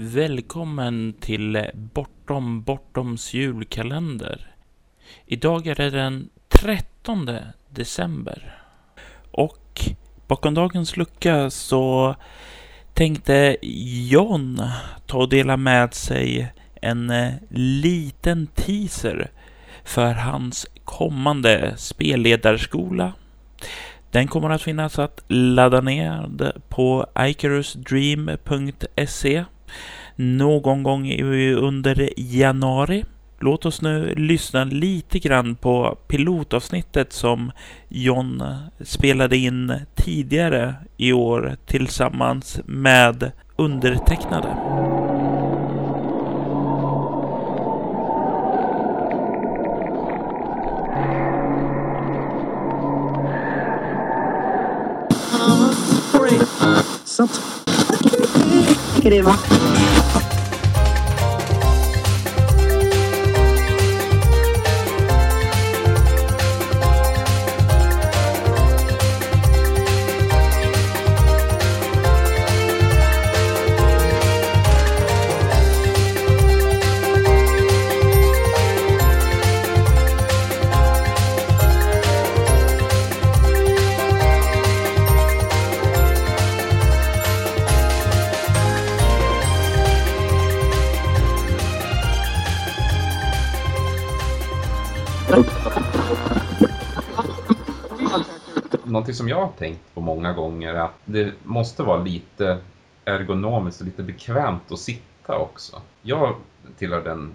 Välkommen till Bortom Bortoms julkalender. Idag är det den 13 december. Och bakom dagens lucka så tänkte John ta och dela med sig en eh, liten teaser för hans kommande spelledarskola den kommer att finnas att ladda ner på icarusdream.se någon gång under januari. Låt oss nu lyssna lite grann på pilotavsnittet som John spelade in tidigare i år tillsammans med undertecknade sånt. Det var. Någonting som jag har tänkt på många gånger är att det måste vara lite ergonomiskt och lite bekvämt att sitta också. Jag tillhör den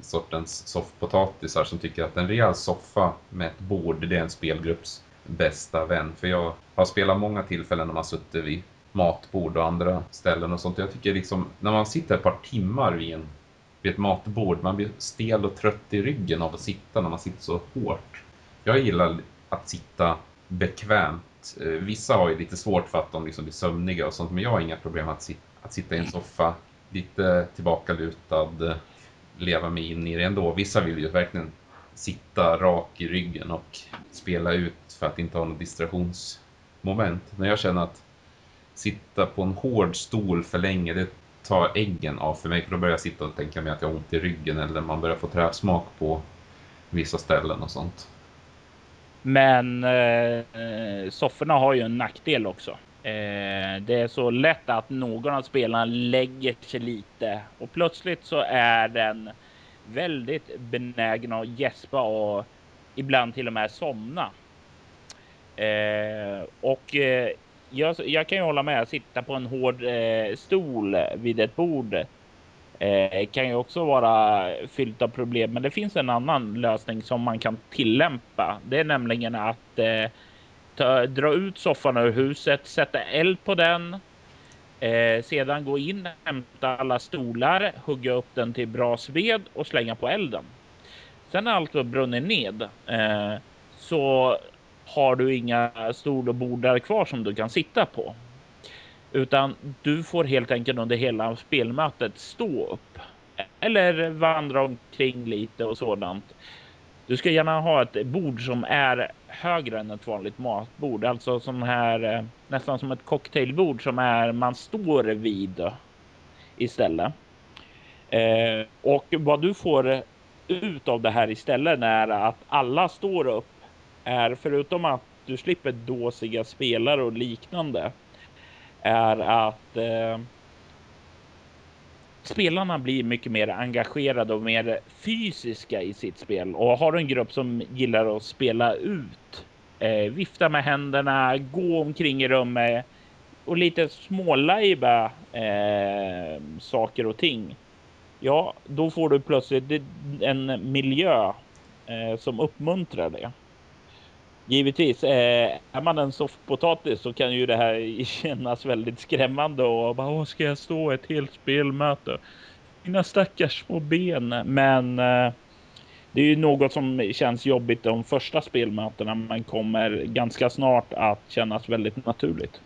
sortens soffpotatisar som tycker att en rejäl soffa med ett bord det är en spelgrupps bästa vän. För jag har spelat många tillfällen när man suttit vid matbord och andra ställen och sånt. Jag tycker liksom, när man sitter ett par timmar vid, en, vid ett matbord, man blir stel och trött i ryggen av att sitta när man sitter så hårt. Jag gillar att sitta bekvämt. Eh, vissa har ju lite svårt för att de liksom blir sömniga och sånt, men jag har inga problem att, si att sitta i en soffa lite tillbakalutad, leva mig in i det ändå. Vissa vill ju verkligen sitta rak i ryggen och spela ut för att inte ha något distraktionsmoment. Men jag känner att sitta på en hård stol för länge, det tar äggen av för mig. För då börjar jag sitta och tänka mig att jag har ont i ryggen eller man börjar få träsmak på vissa ställen och sånt. Men eh, sofforna har ju en nackdel också. Eh, det är så lätt att någon av spelarna lägger sig lite och plötsligt så är den väldigt benägen att gäspa och ibland till och med somna. Eh, och eh, jag, jag, kan ju hålla med. Sitta på en hård eh, stol vid ett bord eh, kan ju också vara fyllt av problem. Men det finns en annan lösning som man kan tillämpa. Det är nämligen att eh, ta, dra ut soffan ur huset, sätta eld på den. Eh, sedan gå in, hämta alla stolar, hugga upp den till bra sved och slänga på elden. Sen när allt har brunnit ned eh, så har du inga stol och bord där kvar som du kan sitta på. Utan du får helt enkelt under hela spelmötet stå upp eller vandra omkring lite och sådant. Du ska gärna ha ett bord som är högre än ett vanligt matbord, alltså som här eh, nästan som ett cocktailbord som är man står vid istället. Eh, och vad du får ut av det här istället är att alla står upp är förutom att du slipper dåsiga spelare och liknande är att eh, spelarna blir mycket mer engagerade och mer fysiska i sitt spel och har en grupp som gillar att spela ut, eh, vifta med händerna, gå omkring i rummet och lite smålajba eh, saker och ting. Ja, då får du plötsligt en miljö eh, som uppmuntrar det. Givetvis, eh, är man en soffpotatis så kan ju det här kännas väldigt skrämmande och bara, Åh, ska jag stå ett helt spelmöte? Mina stackars små ben. Men eh, det är ju något som känns jobbigt de första spelmötena men kommer ganska snart att kännas väldigt naturligt.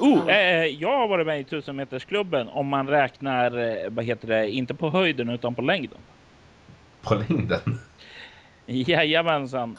Oh, eh, eh jag har varit med i 1000 metersklubben om man räknar, eh, vad heter det, inte på höjden utan på längden på längden. Jajamensan.